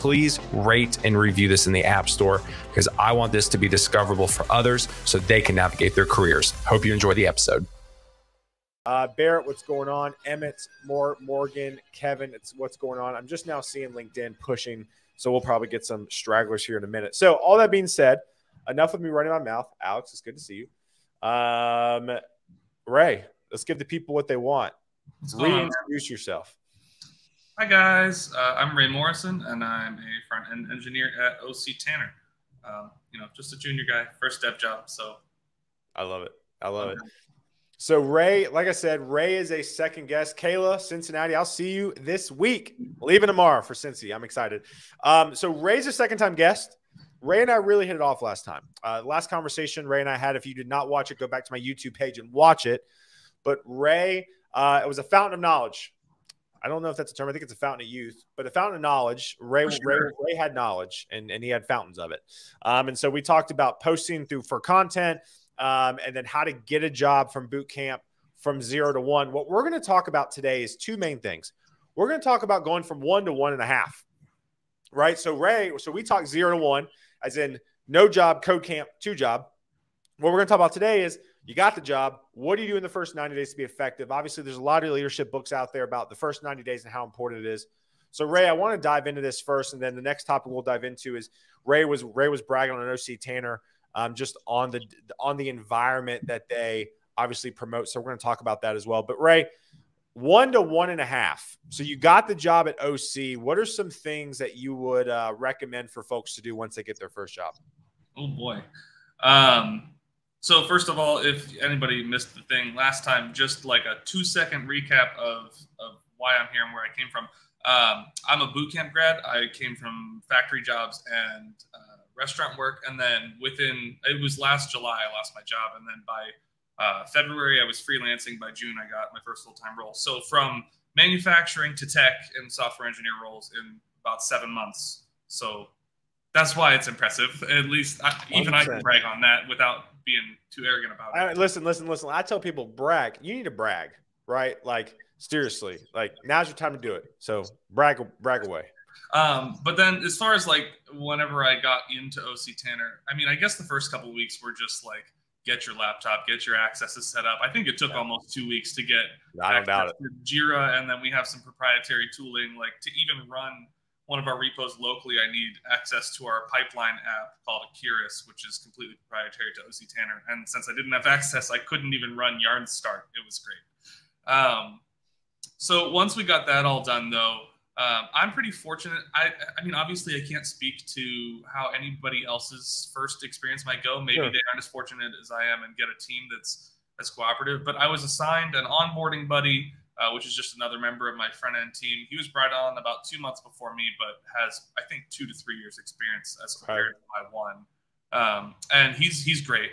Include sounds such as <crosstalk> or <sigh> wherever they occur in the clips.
please rate and review this in the App Store because I want this to be discoverable for others so they can navigate their careers. Hope you enjoy the episode. Uh, Barrett, what's going on? Emmett, more Morgan, Kevin, it's what's going on. I'm just now seeing LinkedIn pushing, so we'll probably get some stragglers here in a minute. So, all that being said, enough of me running my mouth. Alex, it's good to see you. Um, Ray, let's give the people what they want. Reintroduce yourself. Hi guys, uh, I'm Ray Morrison, and I'm a front end engineer at OC Tanner. Um, you know, just a junior guy, first step job. So, I love it. I love okay. it. So Ray, like I said, Ray is a second guest. Kayla, Cincinnati, I'll see you this week. Leaving tomorrow for Cincy. I'm excited. Um, so Ray's a second time guest. Ray and I really hit it off last time. Uh, last conversation Ray and I had. If you did not watch it, go back to my YouTube page and watch it. But Ray, uh, it was a fountain of knowledge I don't know if that's a term. I think it's a fountain of youth, but a fountain of knowledge. Ray, sure. Ray, Ray, had knowledge and, and he had fountains of it. Um, and so we talked about posting through for content um, and then how to get a job from boot camp from zero to one. What we're going to talk about today is two main things. We're going to talk about going from one to one and a half, right? So, Ray, so we talk zero to one, as in no job, code camp, two job. What we're going to talk about today is you got the job. What do you do in the first 90 days to be effective? Obviously, there's a lot of leadership books out there about the first 90 days and how important it is. So, Ray, I want to dive into this first, and then the next topic we'll dive into is Ray was Ray was bragging on OC Tanner um, just on the on the environment that they obviously promote. So we're going to talk about that as well. But Ray, one to one and a half. So you got the job at OC. What are some things that you would uh, recommend for folks to do once they get their first job? Oh boy. Um, so first of all, if anybody missed the thing last time, just like a two second recap of, of why I'm here and where I came from. Um, I'm a boot camp grad. I came from factory jobs and uh, restaurant work. And then within, it was last July, I lost my job. And then by uh, February, I was freelancing. By June, I got my first full time role. So from manufacturing to tech and software engineer roles in about seven months. So that's why it's impressive. At least I, even I can brag on that without being too arrogant about it. Listen, listen, listen. I tell people brag. You need to brag, right? Like seriously, like now's your time to do it. So brag, brag away. Um, but then as far as like whenever I got into OC Tanner, I mean, I guess the first couple weeks were just like get your laptop, get your accesses set up. I think it took yeah. almost two weeks to get I don't doubt it. Jira, and then we have some proprietary tooling like to even run one of our repos locally, I need access to our pipeline app called Akiris, which is completely proprietary to OC Tanner. And since I didn't have access, I couldn't even run Yarn Start. It was great. Um, so once we got that all done, though, um, I'm pretty fortunate. I, I mean, obviously, I can't speak to how anybody else's first experience might go. Maybe sure. they aren't as fortunate as I am and get a team that's as cooperative. But I was assigned an onboarding buddy uh, which is just another member of my front end team. He was brought on about two months before me, but has I think two to three years experience as compared right. to my one. Um, and he's he's great.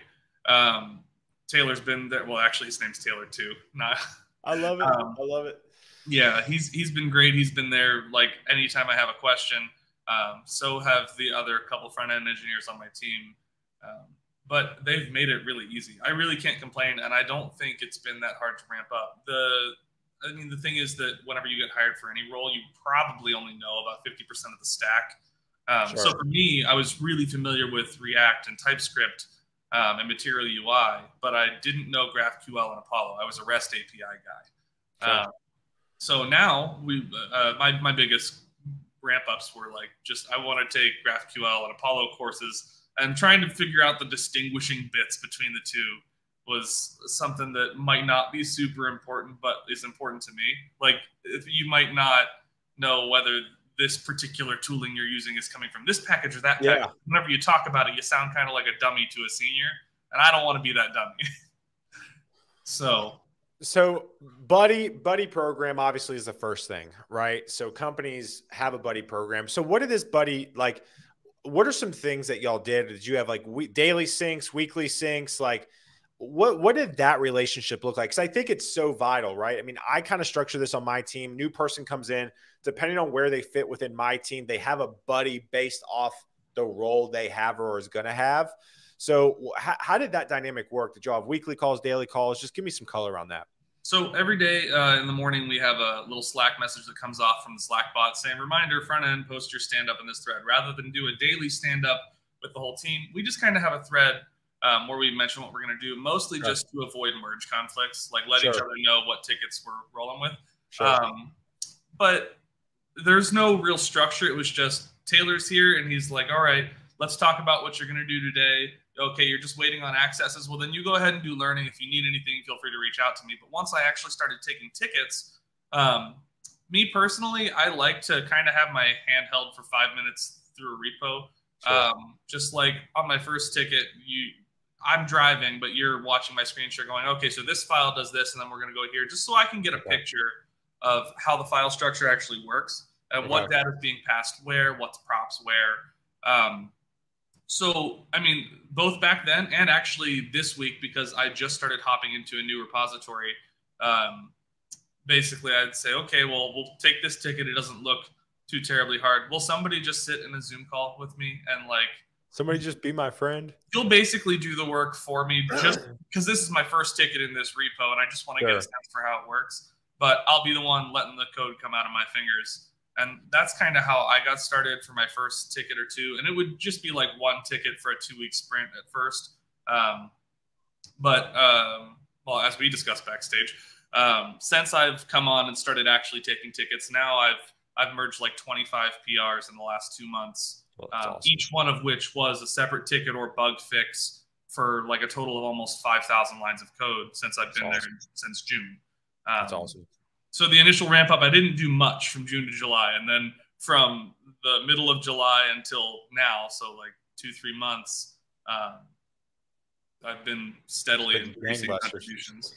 Um, Taylor's been there. Well, actually, his name's Taylor too. <laughs> Not. I love it. Um, I love it. Yeah, he's he's been great. He's been there like anytime I have a question. Um, so have the other couple front end engineers on my team. Um, but they've made it really easy. I really can't complain, and I don't think it's been that hard to ramp up. The I mean, the thing is that whenever you get hired for any role, you probably only know about 50% of the stack. Um, sure. So for me, I was really familiar with React and TypeScript um, and Material UI, but I didn't know GraphQL and Apollo. I was a REST API guy. Sure. Um, so now we, uh, my, my biggest ramp ups were like just I want to take GraphQL and Apollo courses and trying to figure out the distinguishing bits between the two was something that might not be super important, but is important to me. Like if you might not know whether this particular tooling you're using is coming from this package or that Yeah. package. Whenever you talk about it, you sound kind of like a dummy to a senior, and I don't want to be that dummy. <laughs> so So buddy buddy program obviously is the first thing, right? So companies have a buddy program. So what did this buddy like what are some things that y'all did? Did you have like we, daily syncs, weekly syncs, like what what did that relationship look like? Cuz I think it's so vital, right? I mean, I kind of structure this on my team. New person comes in, depending on where they fit within my team, they have a buddy based off the role they have or is going to have. So how, how did that dynamic work? Did y'all have weekly calls, daily calls? Just give me some color on that. So every day uh, in the morning, we have a little Slack message that comes off from the Slack bot saying, "Reminder, front end, post your stand up in this thread." Rather than do a daily stand up with the whole team, we just kind of have a thread um, where we mention what we're going to do, mostly Sure. just to avoid merge conflicts, like let each other know what tickets we're rolling with. Sure. Um, but there's no real structure. It was just Taylor's here, and he's like, "All right, let's talk about what you're going to do today." Okay, you're just waiting on accesses. Well, then you go ahead and do learning. If you need anything, feel free to reach out to me. But once I actually started taking tickets, um, me personally, I like to kind of have my hand held for five minutes through a repo. Sure. Um, just like on my first ticket, you, I'm driving, but you're watching my screen share, going, okay, so this file does this, and then we're going to go here, just so I can get a picture of how the file structure actually works and what data is being passed where, what's props where. Um, so, I mean, both back then and actually this week, because I just started hopping into a new repository. Um, basically, I'd say, okay, well, we'll take this ticket. It doesn't look too terribly hard. Will somebody just sit in a Zoom call with me and like Somebody just be my friend. you'll basically do the work for me just because this is my first ticket in this repo and I just want to get a sense for how it works. But I'll be the one letting the code come out of my fingers. And that's kind of how I got started for my first ticket or two. And it would just be like one ticket for a two week sprint at first. Um, but, um, well, as we discussed backstage, um, since I've come on and started actually taking tickets, now I've I've merged like 25 PRs in the last two months Well, um, awesome. each one of which was a separate ticket or bug fix for like a total of almost 5,000 lines of code since I've That's been awesome. there since June. Um, That's awesome. So the initial ramp up, I didn't do much from June to July, and then from the middle of July until now, so like two three months, um, I've been steadily increasing contributions.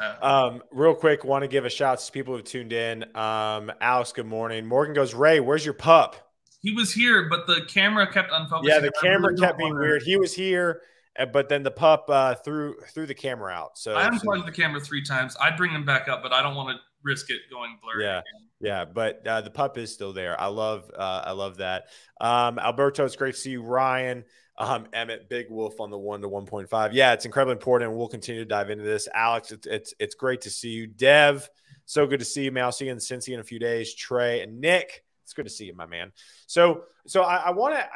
Uh, Um, real quick, want to give a shout out to people who've tuned in. Um, Alex, good morning. Morgan goes, Ray, where's your pup? He was here, but the camera kept unfocusing. Yeah, the camera really kept being weird. He was here, uh, but then the pup uh, threw threw the camera out. So, I so- unplugged the camera three times. I'd bring him back up, but I don't want to risk it going blurry. Yeah. again. yeah, but uh, the pup is still there. I love uh, I love that. Um, Alberto, it's great to see you. Ryan, um, Emmett, Big Wolf on the one to one point five. Yeah, it's incredibly important, we'll continue to dive into this. Alex, it's it's it's great to see you. Dev, so good to see you, man. I'll see you in Cincy in a few days. Trey and Nick, it's good to see you, my man. So so I, I want to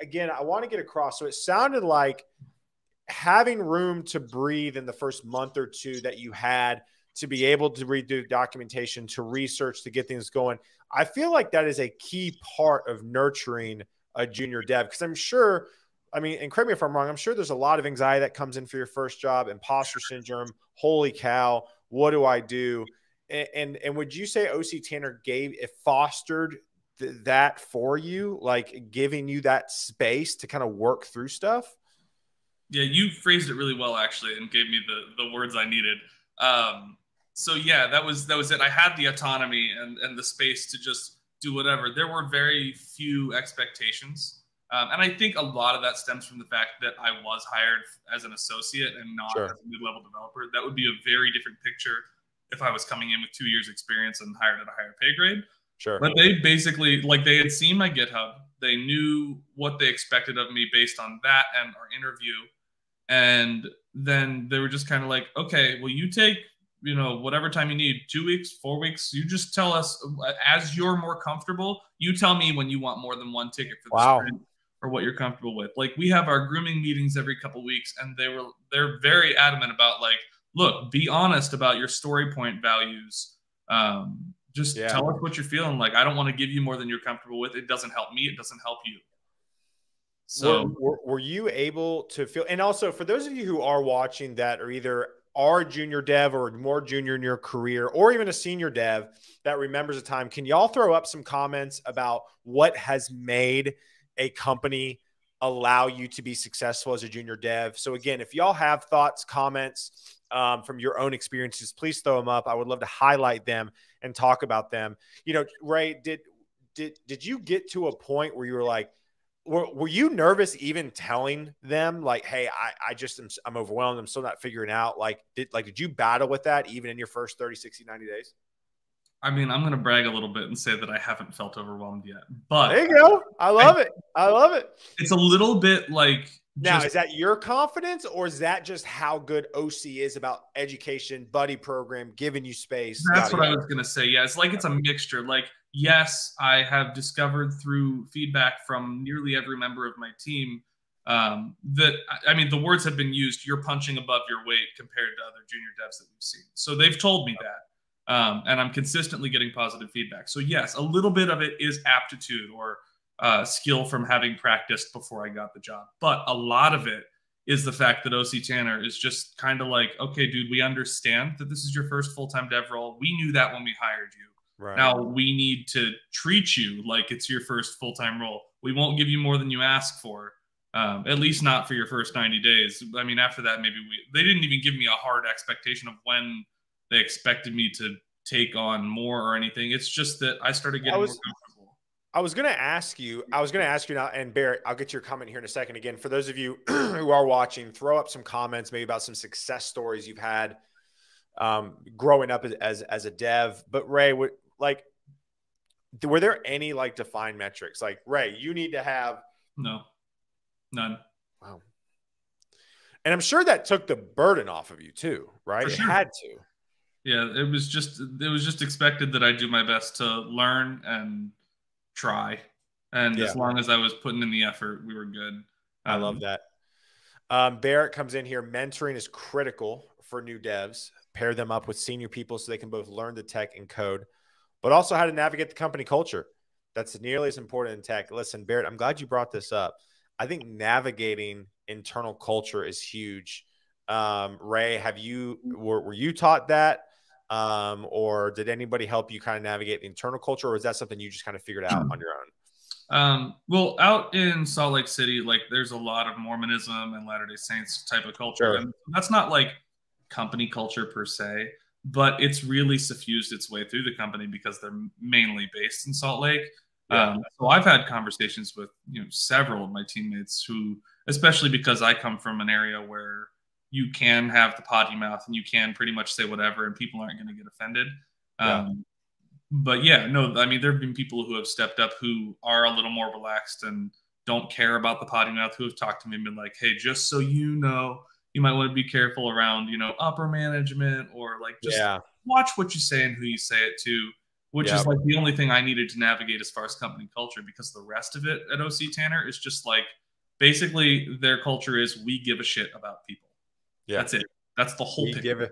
again I want to get across. So it sounded like having room to breathe in the first month or two that you had to be able to redo documentation, to research, to get things going. I feel like that is a key part of nurturing a junior dev because I'm sure, I mean, and correct me if I'm wrong, I'm sure there's a lot of anxiety that comes in for your first job, imposter syndrome. Holy cow, what do I do? And and, and would you say OC Tanner gave it fostered th- that for you, like giving you that space to kind of work through stuff? Yeah, you phrased it really well actually, and gave me the the words I needed. Um, so yeah, that was that was it. I had the autonomy and and the space to just do whatever. There were very few expectations, um, and I think a lot of that stems from the fact that I was hired as an associate and not Sure. as a mid level developer. That would be a very different picture if I was coming in with two years experience and hired at a higher pay grade. Sure. But they basically like they had seen my GitHub. They knew what they expected of me based on that and our interview. And then they were just kind of like, okay, well, you take, you know, whatever time you need, two weeks, four weeks. You just tell us as you're more comfortable. You tell me when you want more than one ticket for the Wow. sprint or what you're comfortable with. Like we have our grooming meetings every couple weeks, and they were they're very adamant about like, look, be honest about your story point values. Um, just Yeah. tell us what you're feeling like. I don't want to give you more than you're comfortable with. It doesn't help me. It doesn't help you. So were, were, were you able to feel and also for those of you who are watching that are either are junior dev or more junior in your career, or even a senior dev that remembers a time, can y'all throw up some comments about what has made a company allow you to be successful as a junior dev? So, again, if y'all have thoughts, comments um, from your own experiences, please throw them up. I would love to highlight them and talk about them. You know, Ray, did did did you get to a point where you were like, were, were you nervous even telling them like, hey, I, I just am I'm overwhelmed. I'm still not figuring out. Like, did like did you battle with that even in your first 30, 60, 90 days? I mean, I'm going to brag a little bit and say that I haven't felt overwhelmed yet. But there you go. I love I, it. I love it. It's a little bit like now, just, is that your confidence or is that just how good OC is about education, buddy program, giving you space? That's what I was going to say. Yeah, it's like it's a mixture. Like, yes, I have discovered through feedback from nearly every member of my team um, that, I mean, the words have been used you're punching above your weight compared to other junior devs that we've seen. So they've told me that. Um, and I'm consistently getting positive feedback. So, yes, a little bit of it is aptitude or uh, skill from having practiced before I got the job. But a lot of it is the fact that OC Tanner is just kind of like, okay, dude, we understand that this is your first full time dev role. We knew that when we hired you. Right. Now we need to treat you like it's your first full time role. We won't give you more than you ask for, um, at least not for your first 90 days. I mean, after that, maybe we, they didn't even give me a hard expectation of when they expected me to take on more or anything. It's just that I started getting was, more comfortable I was going to ask you, I was going to ask you now, and Barrett, I'll get your comment here in a second. Again, for those of you <clears throat> who are watching, throw up some comments maybe about some success stories you've had um, growing up as, as a dev. But Ray, would, like, were there any like defined metrics? Like, Ray, you need to have no, none. Wow. And I'm sure that took the burden off of you too, right? Sure. It had to. Yeah, it was just it was just expected that I do my best to learn and try. And yeah. as long as I was putting in the effort, we were good. Um, I love um, that. Um, Barrett comes in here. Mentoring is critical for new devs. Pair them up with senior people so they can both learn the tech and code, but also how to navigate the company culture. That's nearly as important in tech. Listen, Barrett, I'm glad you brought this up. I think navigating internal culture is huge. Um, Ray, have you were, were you taught that? Um, or did anybody help you kind of navigate the internal culture, or was that something you just kind of figured out on your own? Um, well, out in Salt Lake City, like there's a lot of Mormonism and Latter Day Saints type of culture, sure. and that's not like company culture per se, but it's really suffused its way through the company because they're mainly based in Salt Lake. Yeah. Um, so I've had conversations with you know several of my teammates who, especially because I come from an area where you can have the potty mouth and you can pretty much say whatever and people aren't going to get offended. Yeah. Um, but yeah, no, I mean, there have been people who have stepped up who are a little more relaxed and don't care about the potty mouth who have talked to me and been like, hey, just so you know, you might want to be careful around, you know, upper management or like just yeah. watch what you say and who you say it to, which yeah. is like the only thing I needed to navigate as far as company culture because the rest of it at OC Tanner is just like basically their culture is we give a shit about people. Yeah. That's it. That's the whole we Give it,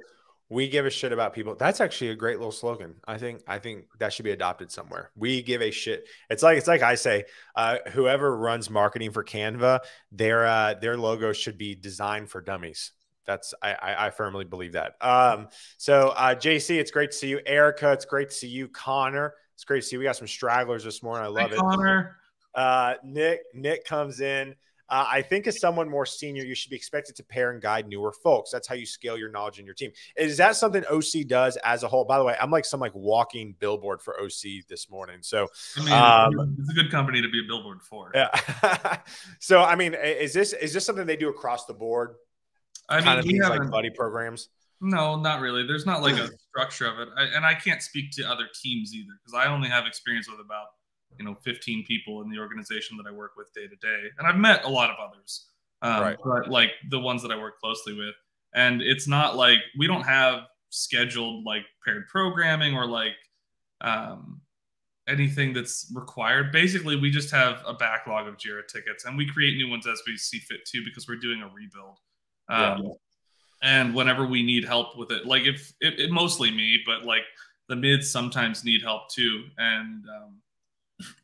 we give a shit about people. That's actually a great little slogan. I think I think that should be adopted somewhere. We give a shit. It's like it's like I say, uh, whoever runs marketing for Canva, their uh, their logo should be designed for dummies. That's I, I, I firmly believe that. Um, so uh, JC, it's great to see you. Erica, it's great to see you. Connor, it's great to see you. We got some stragglers this morning. I love Hi, it. Connor. Uh, Nick, Nick comes in. Uh, I think as someone more senior, you should be expected to pair and guide newer folks. That's how you scale your knowledge in your team. Is that something OC does as a whole? By the way, I'm like some like walking billboard for OC this morning. So I mean, um, it's a good company to be a billboard for. Yeah. <laughs> so I mean, is this is this something they do across the board? I mean, things like buddy programs. No, not really. There's not like a <laughs> structure of it, I, and I can't speak to other teams either because I only have experience with about you know 15 people in the organization that I work with day to day, and I've met a lot of others, um, right. but like the ones that I work closely with, and it's not like we don't have scheduled like paired programming or like um, anything that's required. Basically, we just have a backlog of Jira tickets, and we create new ones as we see fit too, because we're doing a rebuild. Um, yeah. And whenever we need help with it, like if it, it, mostly me, but like the mids sometimes need help too, and um,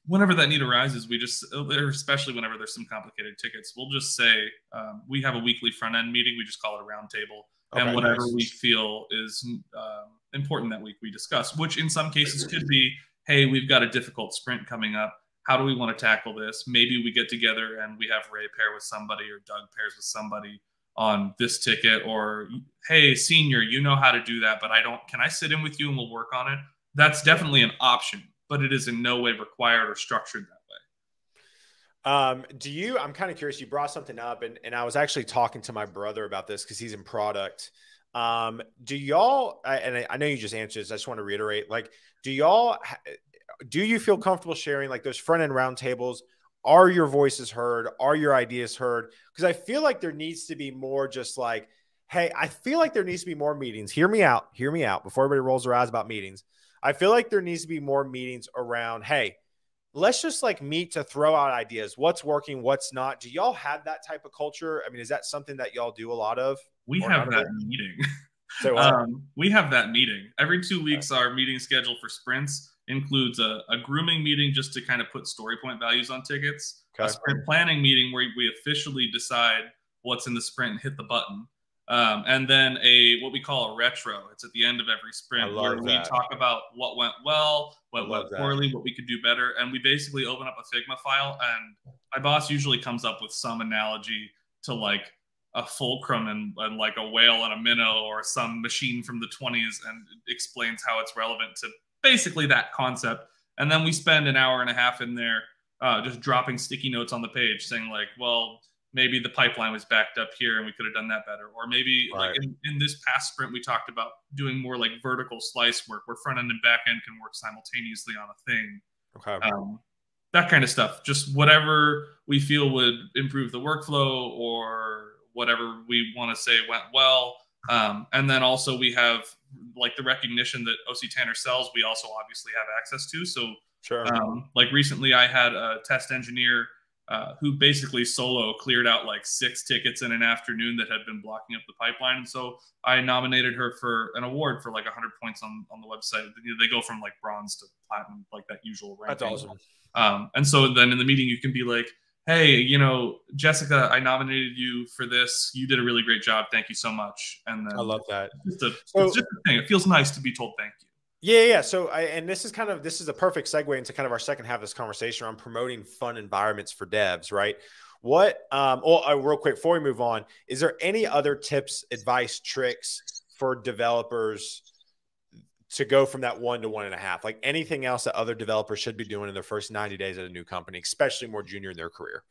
whenever that need arises, we just, especially whenever there's some complicated tickets, we'll just say um, we have a weekly front end meeting. We just call it a roundtable Okay, and whatever nice. we feel is uh, important that week we discuss, which in some cases could be, hey, we've got a difficult sprint coming up. How do we want to tackle this? Maybe we get together and we have Ray pair with somebody or Doug pairs with somebody on this ticket, or hey, senior, you know how to do that, but I don't. Can I sit in with you and we'll work on it? That's definitely an option, but it is in no way required or structured that way. um, do you? I'm kind of curious. You brought something up, and, and I was actually talking to my brother about this because he's in product. Um, do y'all? And I, know you just answered this. I just want to reiterate. Like, do y'all? Do you feel comfortable sharing like those front end roundtables? Are your voices heard? Are your ideas heard? Because I feel like there needs to be more. Just like, hey, I feel like there needs to be more meetings. Hear me out. Hear me out. Before everybody rolls their eyes about meetings, I feel like there needs to be more meetings around. Hey let's just like meet to throw out ideas. What's working, what's not. Do y'all have that type of culture? I mean, is that something that y'all do a lot of? We have that meeting. <laughs> So, um, we have that meeting every two weeks. Our meeting schedule for sprints includes a, a, grooming meeting just to kind of put story point values on tickets, okay. a sprint planning meeting where we officially decide what's in the sprint and hit the button, um, and then a what we call a retro. It's at the end of every sprint where that. we talk about what went well, what went poorly, what we could do better, and we basically open up a Figma file. And my boss usually comes up with some analogy to like a fulcrum and, and like a whale and a minnow or some machine from the 20s and explains how it's relevant to basically that concept. And then we spend an hour and a half in there uh, just dropping sticky notes on the page saying like, well, maybe the pipeline was backed up here and we could have done that better. Or maybe right. like in, in, this past sprint, we talked about doing more like vertical slice work where front end and back end can work simultaneously on a thing. Okay. Um, that kind of stuff. Just whatever we feel would improve the workflow or whatever we want to say went well. Um, and then also we have like the recognition that OC Tanner sells, we also obviously have access to. So sure. Um, like recently I had a test engineer uh, who basically solo cleared out like six tickets in an afternoon that had been blocking up the pipeline. And so I nominated her for an award for like 100 points on, on the website. They go from like bronze to platinum, like that usual ranking. That's awesome. Um, and so then in the meeting, you can be like, hey, you know, Jessica, I nominated you for this. You did a really great job. Thank you so much. And then I love that. It's, a, so, it's just a thing. It feels nice to be told thank you. Yeah, yeah. So, I, and this is kind of this is a perfect segue into kind of our second half of this conversation around promoting fun environments for devs, right? What? Um, oh, uh, real quick before we move on, is there any other tips, advice, tricks for developers to go from that one to one and a half? Like anything else that other developers should be doing in their first ninety days at a new company, especially more junior in their career?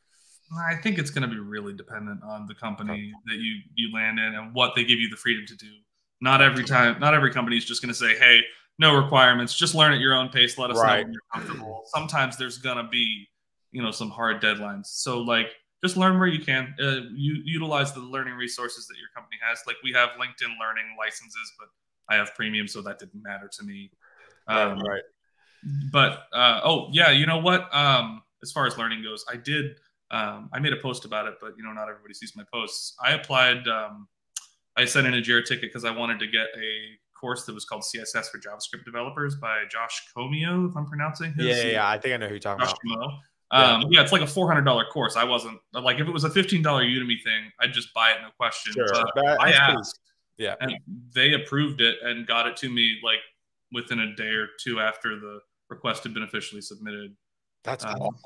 I think it's going to be really dependent on the company that you you land in and what they give you the freedom to do. Not every time, not every company is just going to say, "Hey, no requirements. Just learn at your own pace. Let us right. know when you're comfortable. Sometimes there's gonna be, you know, some hard deadlines. So like, just learn where you can. Uh, you utilize the learning resources that your company has. Like we have LinkedIn Learning licenses, but I have premium, so that didn't matter to me. Um, right. right. But uh, oh yeah, you know what? Um, as far as learning goes, I did. Um, I made a post about it, but you know, not everybody sees my posts. I applied. Um, I sent in a Jira ticket because I wanted to get a course that was called CSS for JavaScript developers by Josh Comeau, if I'm pronouncing his. Yeah, yeah, I think I know who you're talking Josh about. Um, yeah. yeah. it's like a four hundred dollar course. I wasn't like if it was a fifteen dollar Udemy thing, I'd just buy it, no question. Sure. But I asked, yeah, and they approved it and got it to me like within a day or two after the request had been officially submitted. That's um, awesome.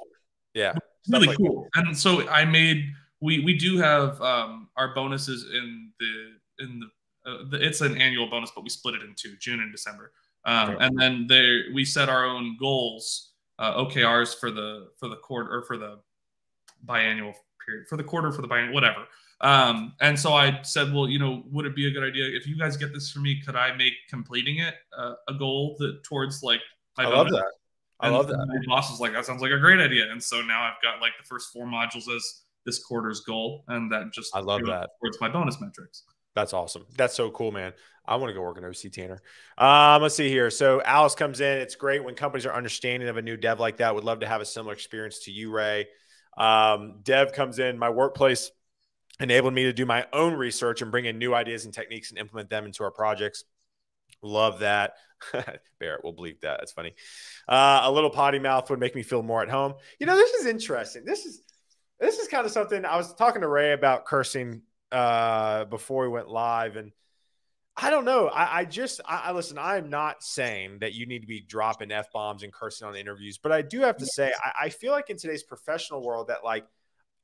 Yeah, really like cool. That. And so I made we we do have um, our bonuses in the in the uh, it's an annual bonus, but we split it into June and December. Um, and then there we set our own goals, uh, OKRs for the for the quarter or for the biannual period, for the quarter, for the biannual, whatever. Um, and so I said, well, you know, would it be a good idea if you guys get this for me? Could I make completing it uh, a goal that towards like I love that. I love that. My boss was like, that sounds like a great idea. And so now I've got like the first four modules as this quarter's goal, and that just I love that towards my bonus metrics. That's awesome. That's so cool, man. I want to go work in OC Tanner. Um, let's see here. So Alice comes in. It's great when companies are understanding of a new dev like that. Would love to have a similar experience to you, Ray. Um, dev comes in. My workplace enabled me to do my own research and bring in new ideas and techniques and implement them into our projects. Love that. <laughs> Barrett will bleep that. That's funny. Uh, a little potty mouth would make me feel more at home. You know, this is interesting. This is this is kind of something I was talking to Ray about cursing uh, before we went live, and I don't know. I, I just, I, I, listen. I'm not saying that you need to be dropping f bombs and cursing on interviews, but I do have to say, I, I, feel like in today's professional world, that like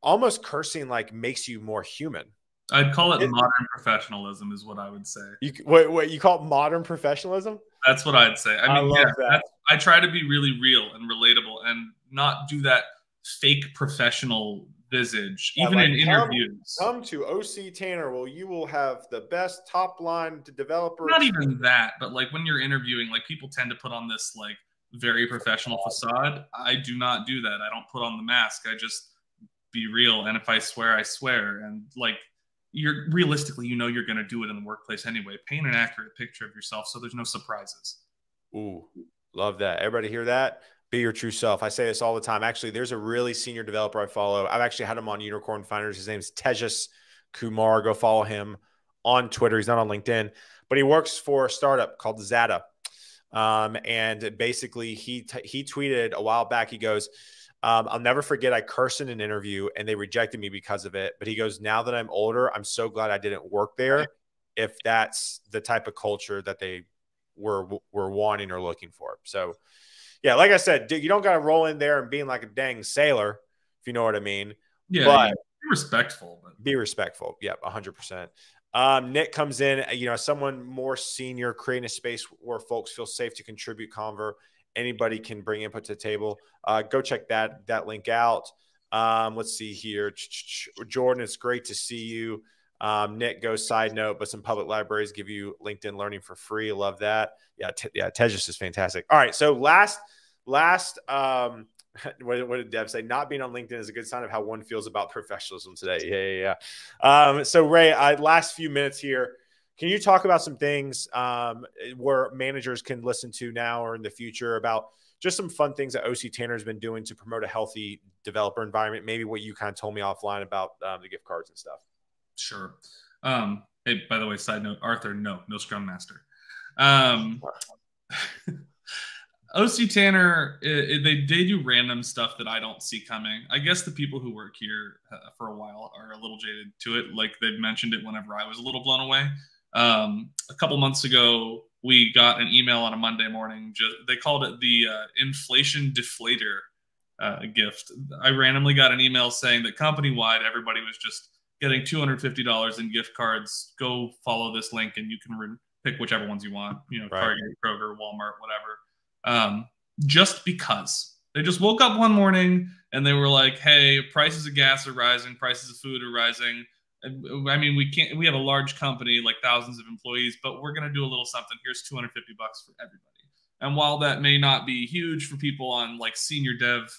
almost cursing like makes you more human. I'd call it, it modern professionalism, is what I would say. You wait, what you call it modern professionalism? That's what I'd say. I mean, I yeah, I try to be really real and relatable, and not do that fake professional visage, even like, in interviews. Come to OC Tanner. Well, you will have the best top line developer. Not even that, but like when you're interviewing, like people tend to put on this like very professional facade. I do not do that. I don't put on the mask. I just be real. And if I swear, I swear. And like you're realistically, you know, you're going to do it in the workplace anyway. Paint an accurate picture of yourself so there's no surprises. Ooh, love that. Everybody hear that? Be your true self. I say this all the time. Actually, there's a really senior developer I follow. I've actually had him on Unicorn Finders. His name is Tejas Kumar. Go follow him on Twitter. He's not on LinkedIn, but he works for a startup called Xata. Um, and basically, he t- he tweeted a while back. He goes, um, "I'll never forget. I cursed in an interview, and they rejected me because of it. But he goes, now that I'm older, I'm so glad I didn't work there. If that's the type of culture that they were were wanting or looking for, so." Yeah, like I said, dude, you don't got to roll in there and being like a dang sailor, if you know what I mean. Yeah, but be respectful. But. Be respectful. Yep, hundred percent. Um, Nick comes in, you know, someone more senior, creating a space where folks feel safe to contribute. Conver, anybody can bring input to the table. Uh, go check that that link out. Um, let's see here, Jordan. It's great to see you. Um, Nick goes side note, but some public libraries give you LinkedIn Learning for free. Love that. Yeah, t- yeah, Tejas is fantastic. All right, so last last um, <laughs> what, what, did Dev say? Not being on LinkedIn is a good sign of how one feels about professionalism today. Yeah, yeah, yeah. Um, so Ray, I, last few minutes here. Can you talk about some things um, where managers can listen to now or in the future about just some fun things that OC Tanner has been doing to promote a healthy developer environment? Maybe what you kind of told me offline about um, the gift cards and stuff. Sure. Um, hey, by the way, side note, Arthur, no, no Scrum Master. Um, <laughs> OC Tanner, it, it, they they do random stuff that I don't see coming. I guess the people who work here uh, for a while are a little jaded to it. Like they've mentioned it whenever I was a little blown away. Um, a couple months ago, we got an email on a Monday morning. Just, they called it the uh, inflation deflator uh, gift. I randomly got an email saying that company wide, everybody was just getting $250 in gift cards. Go follow this link and you can re- pick whichever ones you want, you know, right. Target, Kroger, Walmart, whatever. Um, just because they just woke up one morning and they were like, hey, prices of gas are rising, prices of food are rising. I mean, we can't, we have a large company, like thousands of employees, but we're going to do a little something. Here's 250 bucks for everybody. And while that may not be huge for people on like senior dev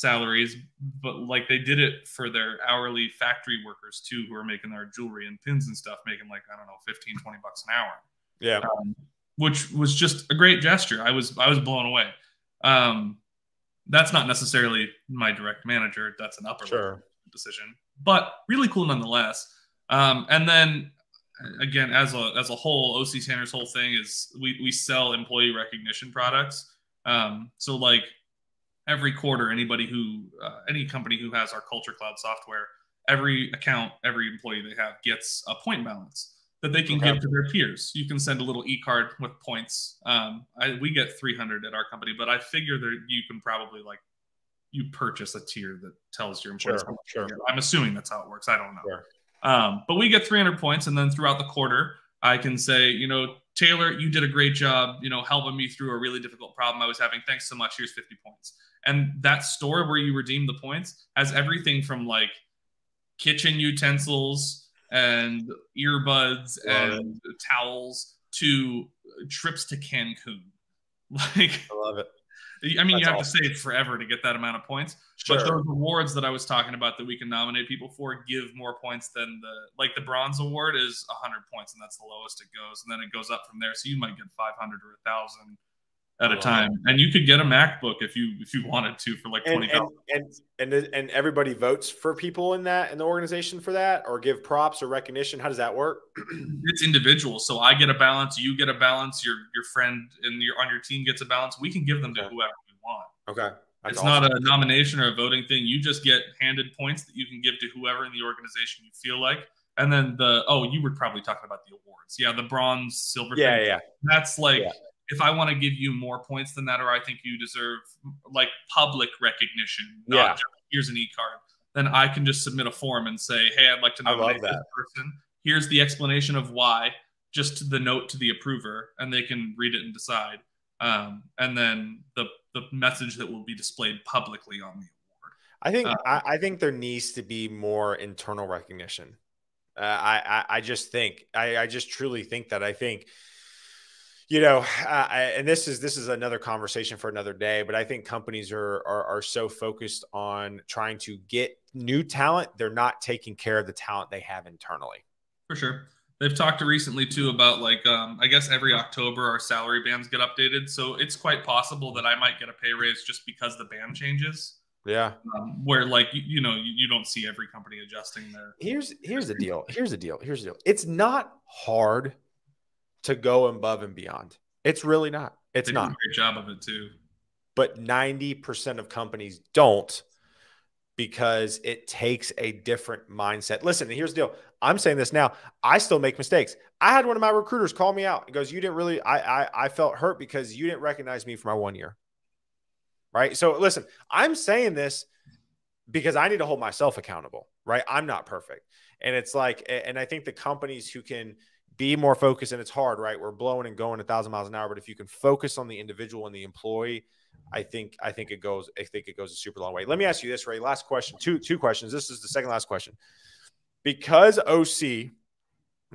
salaries, but like they did it for their hourly factory workers too, who are making their jewelry and pins and stuff, making like, I don't know, 15, 20 bucks an hour. Yeah. Um, which was just a great gesture. I was, I was blown away. Um, that's not necessarily my direct manager. That's an upper sure. decision, but really cool nonetheless. Um, and then again, as a, as a whole, OC Tanner's whole thing is we, we sell employee recognition products. Um, so like every quarter, anybody who, uh, any company who has our Culture Cloud software, every account, every employee they have gets a point balance that they can okay. give to their peers. You can send a little e-card with points. Um, I, we get 300 at our company, but I figure that you can probably like you purchase a tier that tells your employees. Sure, sure. I'm assuming that's how it works. I don't know. Sure. Um, but we get 300 points, and then throughout the quarter, I can say, you know, Taylor, you did a great job, you know, helping me through a really difficult problem I was having. Thanks so much. Here's 50 points. And that store where you redeem the points has everything from like kitchen utensils and earbuds love and it. towels to trips to Cancun. <laughs> Like I love it. I mean, That's you have awesome. to save forever to get that amount of points. Sure. But those awards that I was talking about that we can nominate people for give more points than the like the bronze award is 100 points, and that's the lowest it goes, and then it goes up from there. So you might get 500 or a thousand at a oh, time, and you could get a MacBook if you if you wanted to for like twenty and and, and and and everybody votes for people in that in the organization for that, or give props or recognition. How does that work? <clears throat> it's individual. So I get a balance, you get a balance, your your friend and your on your team gets a balance. We can give them to okay. whoever we want. Okay. That's it's awesome. not a nomination or a voting thing. You just get handed points that you can give to whoever in the organization you feel like. And then the oh, you were probably talking about the awards. Yeah, the bronze, silver. Yeah, thing. yeah. That's like Yeah. If I want to give you more points than that, or I think you deserve like public recognition, not Yeah. just here's an e card, then I can just submit a form and say, hey, I'd like to nominate this that. person. Here's the explanation of why, just the note to the approver, and they can read it and decide. Um, and then the the message that will be displayed publicly on the award. I think Uh, I, I think there needs to be more internal recognition. Uh, I, I I just think I, I just truly think that I think you know uh, and this is this is another conversation for another day but i think companies are, are are so focused on trying to get new talent they're not taking care of the talent they have internally For sure. They've talked recently too about like um, I guess every October our salary bands get updated, so it's quite possible that I might get a pay raise just because the band changes. yeah Um, where like you, you know you, you don't see every company adjusting their. here's here's the deal here's the deal here's the deal it's not hard to go above and beyond it's really not it's They not great job of it too. but 90% of companies don't because it takes a different mindset. Listen, here's the deal. I'm saying this now. I still make mistakes. I had one of my recruiters call me out. He goes, You didn't really, I, I, I felt hurt because you didn't recognize me for my one year. Right. So listen, I'm saying this because I need to hold myself accountable. Right. I'm not perfect. And it's like, and I think the companies who can be more focused, and it's hard, right? We're blowing and going a thousand miles an hour, but if you can focus on the individual and the employee, I think I think it goes I think it goes a super long way. Let me ask you this, Ray. Last question. Two two questions. This is the second last question. Because OC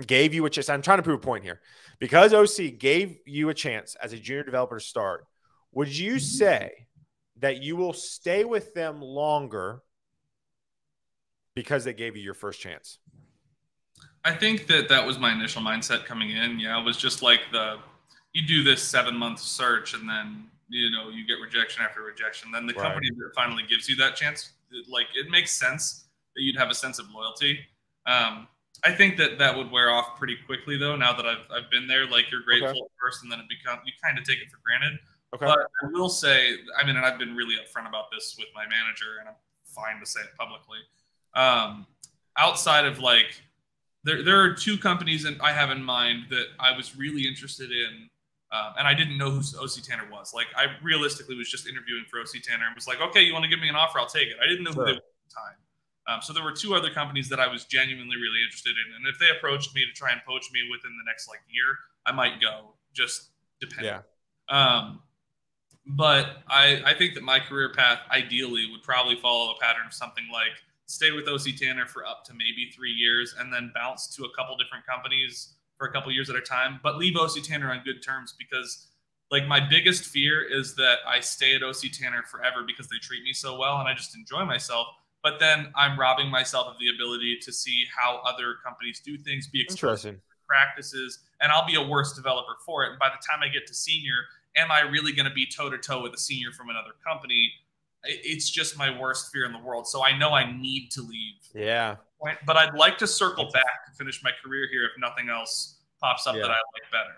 gave you a chance. I'm trying to prove a point here. Because OC gave you a chance as a junior developer to start, would you say that you will stay with them longer because they gave you your first chance? I think that that was my initial mindset coming in. Yeah, it was just like the you do this seven month search and then you know you get rejection after rejection. Then the Right. company that finally gives you that chance, like it makes sense that you'd have a sense of loyalty. Um, I think that that would wear off pretty quickly though. Now that I've, I've been there, like you're grateful Okay. at first, and then it becomes you kind of take it for granted. Okay. But I will say, I mean, and I've been really upfront about this with my manager, and I'm fine to say it publicly. Um, outside of like, there, there are two companies that I have in mind that I was really interested in, um, and I didn't know who OC Tanner was. Like, I realistically was just interviewing for OC Tanner and was like, okay, you want to give me an offer? I'll take it. I didn't know Sure. who they were at the time. Um, so there were two other companies that I was genuinely really interested in, and if they approached me to try and poach me within the next like year, I might go. Just depending. Yeah. Um, but I, I think that my career path ideally would probably follow a pattern of something like stay with OC Tanner for up to maybe three years and then bounce to a couple different companies for a couple years at a time, but leave OC Tanner on good terms because like my biggest fear is that I stay at OC Tanner forever because they treat me so well and I just enjoy myself. But then I'm robbing myself of the ability to see how other companies do things, be Interesting. practices, and I'll be a worse developer for it. And by the time I get to senior, am I really going to be toe to toe with a senior from another company? It's just my worst fear in the world. So I know I need to leave. Yeah. But I'd like to circle back to finish my career here if nothing else pops up Yeah. that I like better.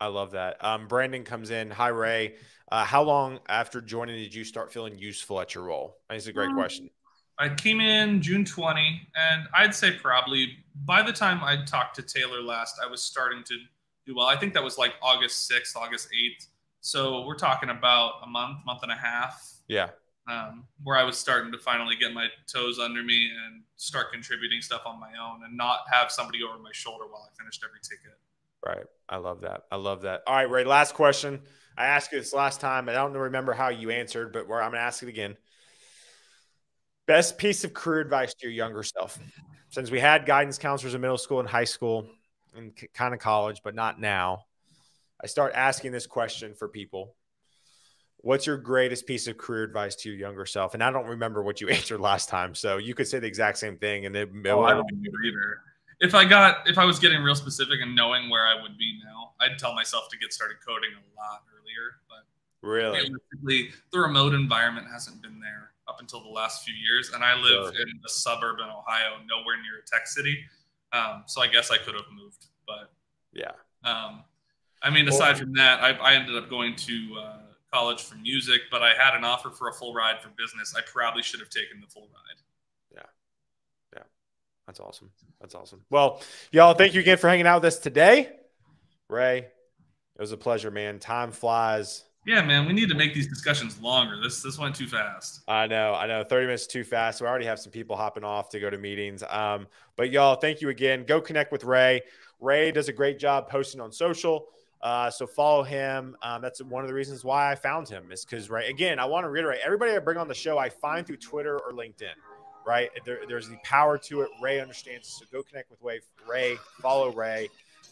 I love that. Um, Brandon comes in. Hi, Ray. Uh, how long after joining did you start feeling useful at your role? That's a great Um, question. I came in June 20, and I'd say probably by the time I talked to Taylor last, I was starting to do well. I think that was like August 6th, August 8th. So we're talking about a month, month and a half, Yeah. um, where I was starting to finally get my toes under me and start contributing stuff on my own and not have somebody over my shoulder while I finished every ticket. Right. I love that. I love that. All right, Ray. Last question. I asked you this last time. and I don't remember how you answered, but I'm going to ask it again. Best piece of career advice to your younger self. Since we had guidance counselors in middle school and high school and kind of college, but not now, I start asking this question for people. What's your greatest piece of career advice to your younger self? And I don't remember what you <laughs> answered last time, so you could say the exact same thing, and it, Oh, I don't either. If I got, if I was getting real specific and knowing where I would be now, I'd tell myself to get started coding a lot earlier. But really, the remote environment hasn't been there up until the last few years, and I live Sure. in a suburb in Ohio, nowhere near a tech city. Um, so I guess I could have moved, but yeah, um, I mean, aside from that, I, I ended up going to uh, college for music, but I had an offer for a full ride for business. I probably should have taken the full ride. Yeah. Yeah. That's awesome. That's awesome. Well, y'all, thank you again for hanging out with us today. Ray, it was a pleasure, man. Time flies. Yeah, man, we need to make these discussions longer. This this went too fast. I know, I know. 30 minutes too fast. We already have some people hopping off to go to meetings. Um, but y'all, thank you again. Go connect with Ray. Ray does a great job posting on social. Uh, so follow him. Um, that's one of the reasons why I found him is because, right, again, I want to reiterate everybody I bring on the show, I find through Twitter or LinkedIn, right? There, there's the power to it. Ray understands. So go connect with Ray, Ray follow Ray.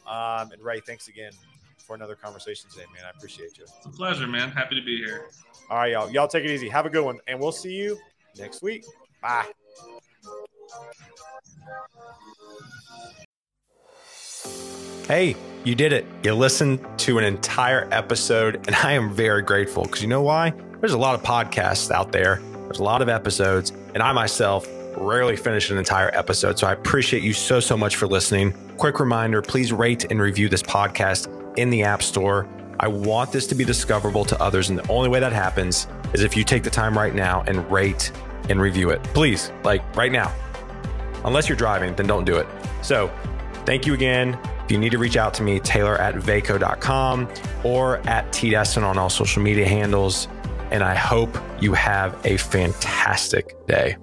Um, and Ray, thanks again for another conversation today, man. I appreciate you. It's a pleasure, man. Happy to be here. All right, y'all. Y'all take it easy. Have a good one. And we'll see you next week. Bye. Hey, you did it. You listened to an entire episode, and I am very grateful because you know why? There's a lot of podcasts out there, there's a lot of episodes, and I myself rarely finish an entire episode. So I appreciate you so, so much for listening. Quick reminder please rate and review this podcast in the App Store. I want this to be discoverable to others. And the only way that happens is if you take the time right now and rate and review it. Please, like right now. Unless you're driving, then don't do it. So thank you again. If you need to reach out to me, Taylor at vaco.com or at T Desseyn on all social media handles. And I hope you have a fantastic day.